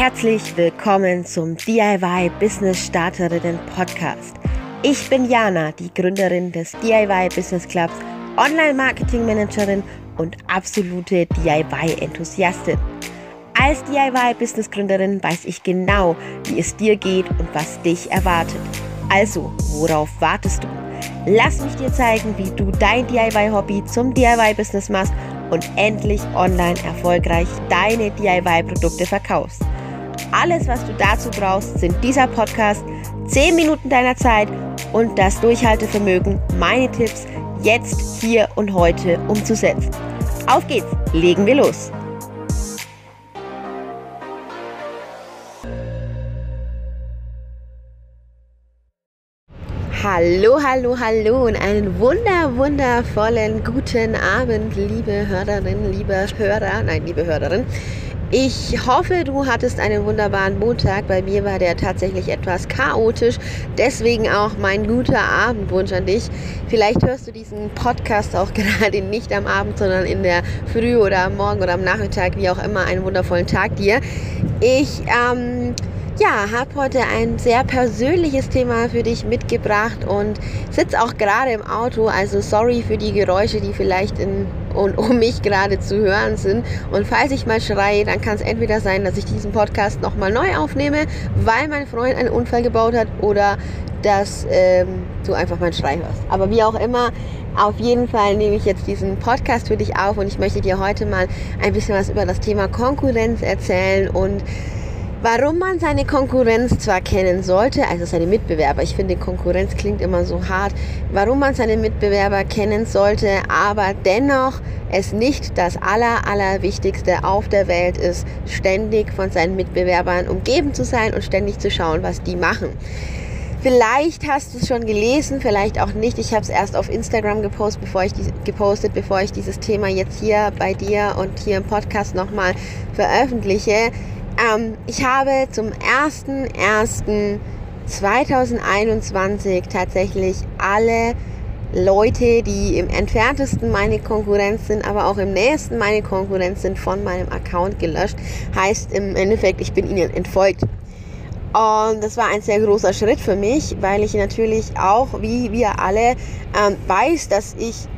Herzlich willkommen zum DIY Business Starterinnen Podcast. Ich bin Jana, die Gründerin des DIY Business Clubs, Online Marketing Managerin und absolute DIY Enthusiastin. Als DIY Business Gründerin weiß ich genau, wie es dir geht und was dich erwartet. Also, worauf wartest du? Lass mich dir zeigen, wie du dein DIY-Hobby zum DIY-Business machst und endlich online erfolgreich deine DIY-Produkte verkaufst. Alles, was du dazu brauchst, sind dieser Podcast, 10 Minuten deiner Zeit und das Durchhaltevermögen, meine Tipps jetzt, hier und heute umzusetzen. Auf geht's, legen wir los. Hallo, hallo, hallo und einen wunder, wundervollen guten Abend, liebe Hörerinnen, liebe Hörer, nein, liebe Hörerin. Ich hoffe, du hattest einen wunderbaren Montag. Bei mir war der tatsächlich etwas chaotisch. Deswegen auch mein guter Abendwunsch an dich. Vielleicht hörst du diesen Podcast auch gerade nicht am Abend, sondern in der Früh oder am Morgen oder am Nachmittag, wie auch immer. Einen wundervollen Tag dir. Ich ähm, ja, habe heute ein sehr persönliches Thema für dich mitgebracht und sitze auch gerade im Auto. Also sorry für die Geräusche, die vielleicht in und um mich gerade zu hören sind. Und falls ich mal schreie, dann kann es entweder sein, dass ich diesen Podcast nochmal neu aufnehme, weil mein Freund einen Unfall gebaut hat oder dass ähm, du einfach meinen Schrei hörst. Aber wie auch immer, auf jeden Fall nehme ich jetzt diesen Podcast für dich auf und ich möchte dir heute mal ein bisschen was über das Thema Konkurrenz erzählen und Warum man seine Konkurrenz zwar kennen sollte, also seine Mitbewerber, ich finde Konkurrenz klingt immer so hart, warum man seine Mitbewerber kennen sollte, aber dennoch es nicht das aller, allerwichtigste auf der Welt ist, ständig von seinen Mitbewerbern umgeben zu sein und ständig zu schauen, was die machen. Vielleicht hast du es schon gelesen, vielleicht auch nicht. Ich habe es erst auf Instagram gepostet bevor, ich die, gepostet, bevor ich dieses Thema jetzt hier bei dir und hier im Podcast nochmal veröffentliche. Ähm, ich habe zum 01.01.2021 tatsächlich alle Leute, die im entferntesten meine Konkurrenz sind, aber auch im nächsten meine Konkurrenz sind, von meinem Account gelöscht. Heißt im Endeffekt, ich bin ihnen entfolgt. Und das war ein sehr großer Schritt für mich, weil ich natürlich auch, wie wir alle, ähm, weiß, dass ich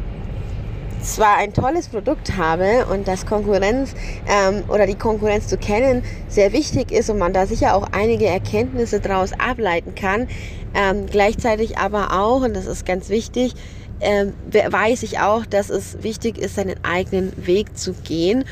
zwar ein tolles Produkt habe und dass Konkurrenz ähm, oder die Konkurrenz zu kennen sehr wichtig ist und man da sicher auch einige Erkenntnisse daraus ableiten kann, ähm, gleichzeitig aber auch, und das ist ganz wichtig, ähm, weiß ich auch, dass es wichtig ist, seinen eigenen Weg zu gehen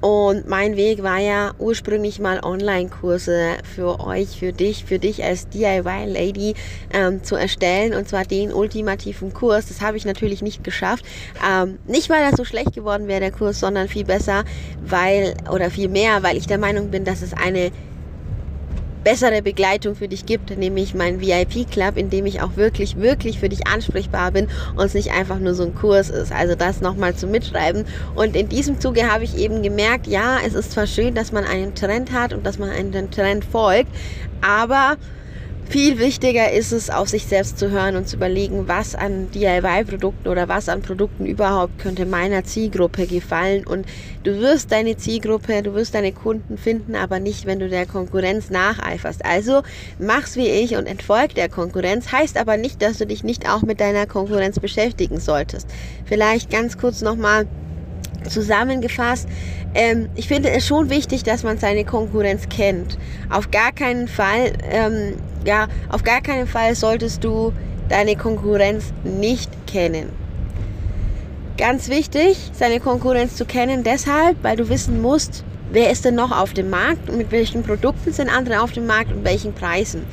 und mein Weg war ja ursprünglich mal Online-Kurse für euch, für dich, für dich als DIY-Lady ähm, zu erstellen. Und zwar den ultimativen Kurs. Das habe ich natürlich nicht geschafft. Ähm, nicht, weil das so schlecht geworden wäre, der Kurs, sondern viel besser, weil, oder viel mehr, weil ich der Meinung bin, dass es eine bessere Begleitung für dich gibt, nämlich mein VIP-Club, in dem ich auch wirklich, wirklich für dich ansprechbar bin und es nicht einfach nur so ein Kurs ist. Also das nochmal zum Mitschreiben. Und in diesem Zuge habe ich eben gemerkt, ja, es ist zwar schön, dass man einen Trend hat und dass man einen Trend folgt, aber viel wichtiger ist es, auf sich selbst zu hören und zu überlegen, was an DIY-Produkten oder was an Produkten überhaupt könnte meiner Zielgruppe gefallen. Und du wirst deine Zielgruppe, du wirst deine Kunden finden, aber nicht, wenn du der Konkurrenz nacheiferst. Also mach's wie ich und entfolg der Konkurrenz. Heißt aber nicht, dass du dich nicht auch mit deiner Konkurrenz beschäftigen solltest. Vielleicht ganz kurz nochmal zusammengefasst, ähm, ich finde es schon wichtig, dass man seine Konkurrenz kennt. Auf gar keinen Fall, ähm, ja, auf gar keinen Fall solltest du deine Konkurrenz nicht kennen. Ganz wichtig, seine Konkurrenz zu kennen, deshalb, weil du wissen musst, wer ist denn noch auf dem Markt und mit welchen Produkten sind andere auf dem Markt und welchen Preisen.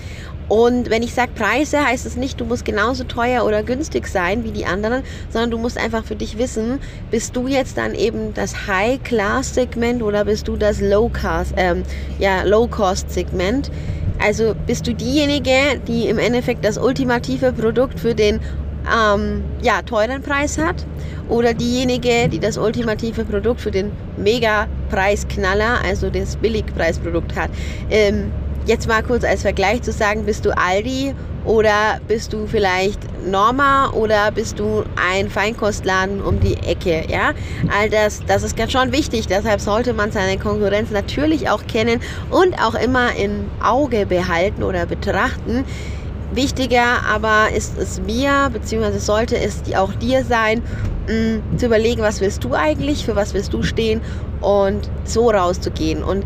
Und wenn ich sage Preise, heißt es nicht, du musst genauso teuer oder günstig sein wie die anderen, sondern du musst einfach für dich wissen, bist du jetzt dann eben das High-Class-Segment oder bist du das Low-Cost, ähm, ja, Low-Cost-Segment. Also bist du diejenige, die im Endeffekt das ultimative Produkt für den ähm, ja, teuren Preis hat oder diejenige, die das ultimative Produkt für den Mega-Preisknaller, also das Billigpreisprodukt hat. Ähm, Jetzt mal kurz als Vergleich zu sagen, bist du Aldi oder bist du vielleicht Norma oder bist du ein Feinkostladen um die Ecke, ja? All das, das ist ganz schon wichtig, deshalb sollte man seine Konkurrenz natürlich auch kennen und auch immer im Auge behalten oder betrachten. Wichtiger aber ist es mir, beziehungsweise sollte es auch dir sein, mh, zu überlegen, was willst du eigentlich, für was willst du stehen und so rauszugehen. Und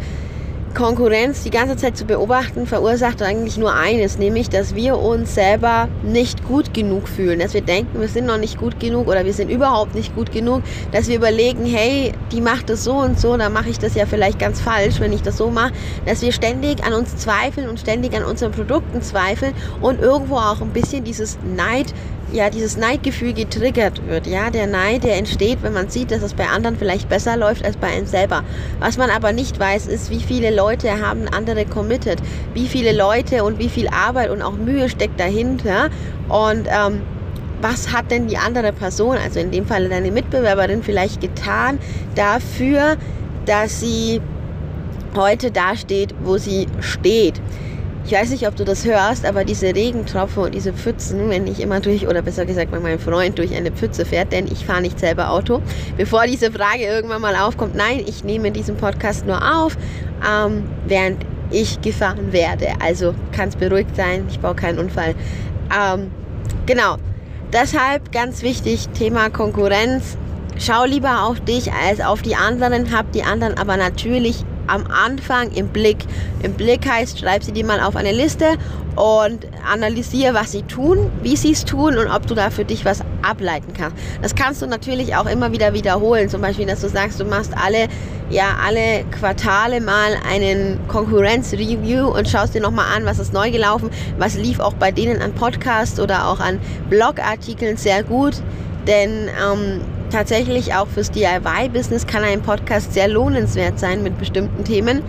Konkurrenz die ganze Zeit zu beobachten, verursacht eigentlich nur eines, nämlich, dass wir uns selber nicht gut genug fühlen, dass wir denken, wir sind noch nicht gut genug oder wir sind überhaupt nicht gut genug, dass wir überlegen, hey, die macht das so und so, dann mache ich das ja vielleicht ganz falsch, wenn ich das so mache, dass wir ständig an uns zweifeln und ständig an unseren Produkten zweifeln und irgendwo auch ein bisschen dieses Neid ja, dieses Neidgefühl getriggert wird. Ja, der Neid, der entsteht, wenn man sieht, dass es bei anderen vielleicht besser läuft als bei einem selber. Was man aber nicht weiß, ist, wie viele Leute haben andere committed, wie viele Leute und wie viel Arbeit und auch Mühe steckt dahinter und ähm, was hat denn die andere Person, also in dem Fall deine Mitbewerberin, vielleicht getan dafür, dass sie heute dasteht, wo sie steht. Ich weiß nicht, ob du das hörst, aber diese Regentropfen und diese Pfützen, wenn ich immer durch, oder besser gesagt, wenn mein Freund durch eine Pfütze fährt, denn ich fahre nicht selber Auto, bevor diese Frage irgendwann mal aufkommt, nein, ich nehme diesen Podcast nur auf, ähm, während ich gefahren werde. Also kannst beruhigt sein, ich baue keinen Unfall. Ähm, genau. Deshalb ganz wichtig, Thema Konkurrenz. Schau lieber auf dich als auf die anderen, hab die anderen aber natürlich am Anfang im Blick. Im Blick heißt, schreib sie dir mal auf eine Liste und analysiere, was sie tun, wie sie es tun und ob du da für dich was ableiten kannst. Das kannst du natürlich auch immer wieder wiederholen. Zum Beispiel, dass du sagst, du machst alle, ja, alle Quartale mal einen Konkurrenz-Review und schaust dir nochmal an, was ist neu gelaufen, was lief auch bei denen an Podcasts oder auch an Blogartikeln sehr gut. Denn ähm, tatsächlich auch fürs DIY-Business kann ein Podcast sehr lohnenswert sein mit bestimmten Themen.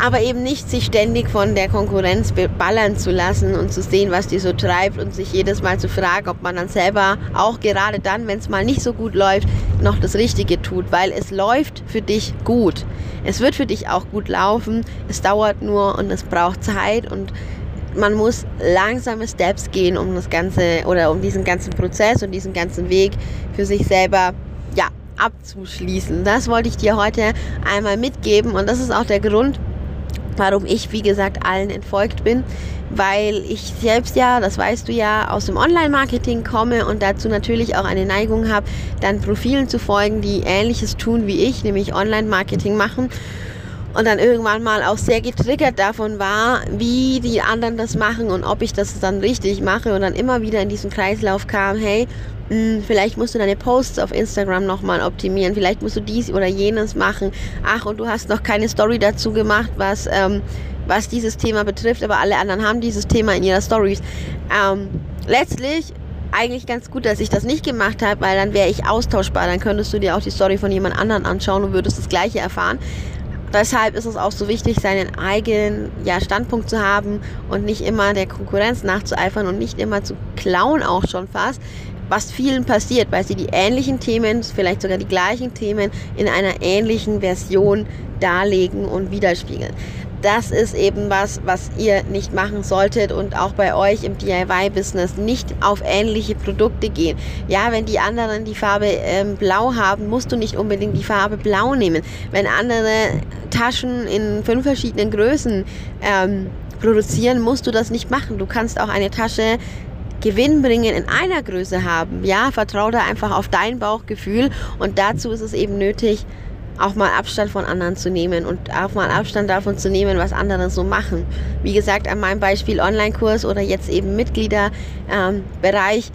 Aber eben nicht sich ständig von der Konkurrenz ballern zu lassen und zu sehen, was die so treibt und sich jedes Mal zu fragen, ob man dann selber auch gerade dann, wenn es mal nicht so gut läuft, noch das Richtige tut, weil es läuft für dich gut. Es wird für dich auch gut laufen. Es dauert nur und es braucht Zeit und man muss langsame Steps gehen, um das Ganze oder um diesen ganzen Prozess und diesen ganzen Weg für sich selber ja, abzuschließen. Das wollte ich dir heute einmal mitgeben und das ist auch der Grund, warum ich, wie gesagt, allen entfolgt bin, weil ich selbst ja, das weißt du ja, aus dem Online-Marketing komme und dazu natürlich auch eine Neigung habe, dann Profilen zu folgen, die ähnliches tun wie ich, nämlich Online-Marketing machen und dann irgendwann mal auch sehr getriggert davon war, wie die anderen das machen und ob ich das dann richtig mache und dann immer wieder in diesen Kreislauf kam, hey, mh, hm, vielleicht musst du deine Posts auf Instagram nochmal optimieren, vielleicht musst du dies oder jenes machen, ach und du hast noch keine Story dazu gemacht, was, ähm, was dieses Thema betrifft, aber alle anderen haben dieses Thema in ihrer Stories. Ähm, letztlich eigentlich ganz gut, dass ich das nicht gemacht habe, weil dann wäre ich austauschbar. Dann könntest du dir auch die Story von jemand anderen anschauen und würdest das gleiche erfahren. Deshalb ist es auch so wichtig, seinen eigenen ja, Standpunkt zu haben und nicht immer der Konkurrenz nachzueifern und nicht immer zu klauen auch schon fast, was vielen passiert, weil sie die ähnlichen Themen, vielleicht sogar die gleichen Themen in einer ähnlichen Version darlegen und widerspiegeln das ist eben was, was ihr nicht machen solltet und auch bei euch im DIY-Business nicht auf ähnliche Produkte gehen. Ja, wenn die anderen die Farbe ähm, blau haben, musst du nicht unbedingt die Farbe blau nehmen. Wenn andere Taschen in fünf verschiedenen Größen ähm, produzieren, musst du das nicht machen. Du kannst auch eine Tasche Gewinn bringen in einer Größe haben. Ja, vertraue da einfach auf dein Bauchgefühl und dazu ist es eben nötig, auch mal Abstand von anderen zu nehmen und auch mal Abstand davon zu nehmen, was andere so machen. Wie gesagt, an meinem Beispiel Online-Kurs oder jetzt eben Mitgliederbereich.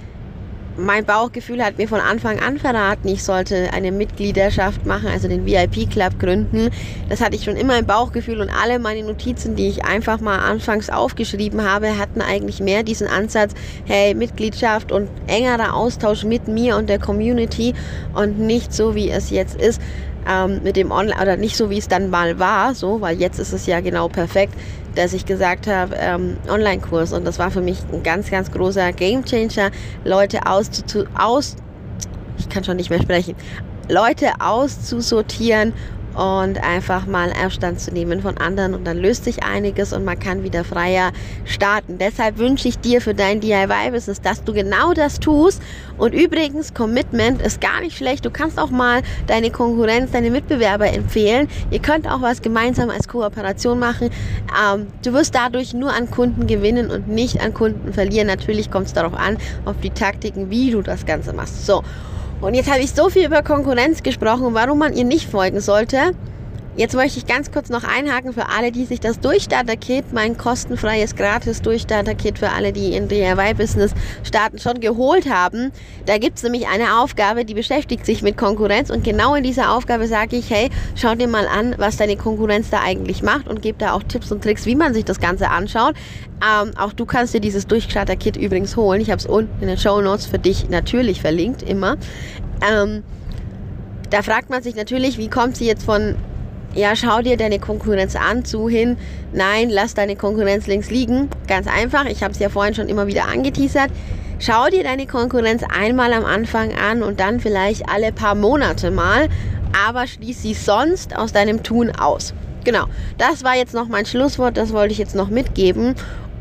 Mein Bauchgefühl hat mir von Anfang an verraten, ich sollte eine Mitgliederschaft machen, also den VIP-Club gründen. Das hatte ich schon immer im Bauchgefühl und alle meine Notizen, die ich einfach mal anfangs aufgeschrieben habe, hatten eigentlich mehr diesen Ansatz, hey, Mitgliedschaft und engerer Austausch mit mir und der Community und nicht so, wie es jetzt ist ähm, mit dem Online, oder nicht so wie es dann mal war, so, weil jetzt ist es ja genau perfekt, dass ich gesagt habe, ähm, Online-Kurs. Und das war für mich ein ganz, ganz großer Gamechanger, Leute aus, aus, ich kann schon nicht mehr sprechen, Leute auszusortieren und einfach mal Abstand zu nehmen von anderen und dann löst sich einiges und man kann wieder freier starten. Deshalb wünsche ich dir für dein DIY-Business, dass du genau das tust. Und übrigens, Commitment ist gar nicht schlecht. Du kannst auch mal deine Konkurrenz, deine Mitbewerber empfehlen. Ihr könnt auch was gemeinsam als Kooperation machen. Ähm, du wirst dadurch nur an Kunden gewinnen und nicht an Kunden verlieren. Natürlich kommt es darauf an, auf die Taktiken, wie du das Ganze machst. So. Und jetzt habe ich so viel über Konkurrenz gesprochen, warum man ihr nicht folgen sollte. Jetzt möchte ich ganz kurz noch einhaken für alle, die sich das Durchstarter-Kit, mein kostenfreies gratis Durchstarter-Kit für alle, die in DIY-Business starten, schon geholt haben. Da gibt es nämlich eine Aufgabe, die beschäftigt sich mit Konkurrenz und genau in dieser Aufgabe sage ich, hey, schau dir mal an, was deine Konkurrenz da eigentlich macht und gebe da auch Tipps und Tricks, wie man sich das Ganze anschaut. Ähm, auch du kannst dir dieses Durchstarter-Kit übrigens holen. Ich habe es unten in den Show Notes für dich natürlich verlinkt, immer. Ähm, da fragt man sich natürlich, wie kommt sie jetzt von ja, schau dir deine Konkurrenz an, zu hin, nein, lass deine Konkurrenz links liegen. Ganz einfach, ich habe es ja vorhin schon immer wieder angeteasert. Schau dir deine Konkurrenz einmal am Anfang an und dann vielleicht alle paar Monate mal, aber schließ sie sonst aus deinem Tun aus. Genau, das war jetzt noch mein Schlusswort, das wollte ich jetzt noch mitgeben.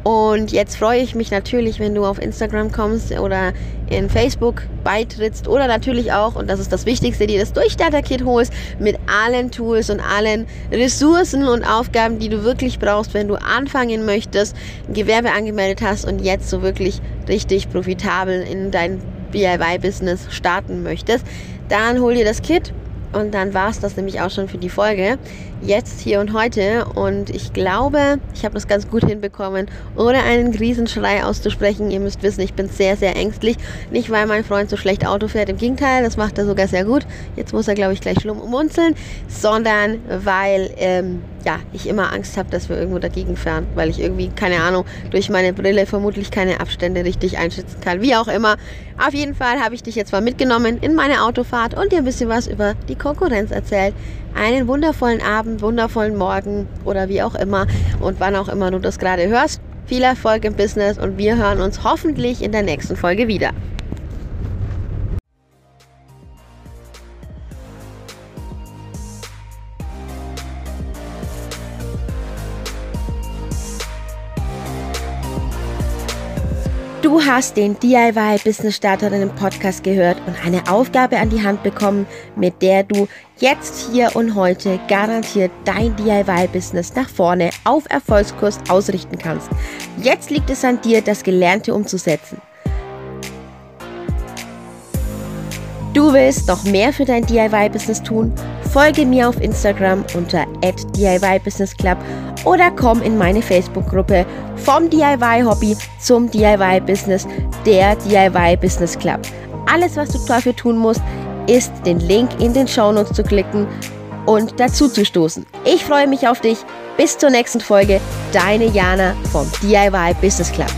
Und jetzt freue ich mich natürlich, wenn du auf Instagram kommst oder in Facebook beitrittst oder natürlich auch, und das ist das Wichtigste, dir das Durchstarter-Kit holst mit allen Tools und allen Ressourcen und Aufgaben, die du wirklich brauchst, wenn du anfangen möchtest, Gewerbe angemeldet hast und jetzt so wirklich richtig profitabel in dein DIY-Business starten möchtest. Dann hol dir das Kit und dann war es das nämlich auch schon für die Folge. Jetzt, hier und heute. Und ich glaube, ich habe das ganz gut hinbekommen, ohne einen Riesenschrei auszusprechen. Ihr müsst wissen, ich bin sehr, sehr ängstlich. Nicht, weil mein Freund so schlecht Auto fährt, im Gegenteil, das macht er sogar sehr gut. Jetzt muss er, glaube ich, gleich schmunzeln. Sondern weil ähm, ja, ich immer Angst habe, dass wir irgendwo dagegen fahren. Weil ich irgendwie, keine Ahnung, durch meine Brille vermutlich keine Abstände richtig einschätzen kann. Wie auch immer. Auf jeden Fall habe ich dich jetzt mal mitgenommen in meine Autofahrt und dir ein bisschen was über die Konkurrenz erzählt. Einen wundervollen Abend, wundervollen Morgen oder wie auch immer und wann auch immer du das gerade hörst. Viel Erfolg im Business und wir hören uns hoffentlich in der nächsten Folge wieder. Hast den DIY Business Starterinnen Podcast gehört und eine Aufgabe an die Hand bekommen, mit der du jetzt hier und heute garantiert dein DIY Business nach vorne auf Erfolgskurs ausrichten kannst. Jetzt liegt es an dir, das Gelernte umzusetzen. Du willst noch mehr für dein DIY-Business tun? Folge mir auf Instagram unter @DIY_Business_Club oder komm in meine Facebook-Gruppe vom DIY-Hobby zum DIY-Business, der DIY-Business Club. Alles, was du dafür tun musst, ist den Link in den Shownotes zu klicken und dazu zu stoßen. Ich freue mich auf dich. Bis zur nächsten Folge. Deine Jana vom DIY Business Club.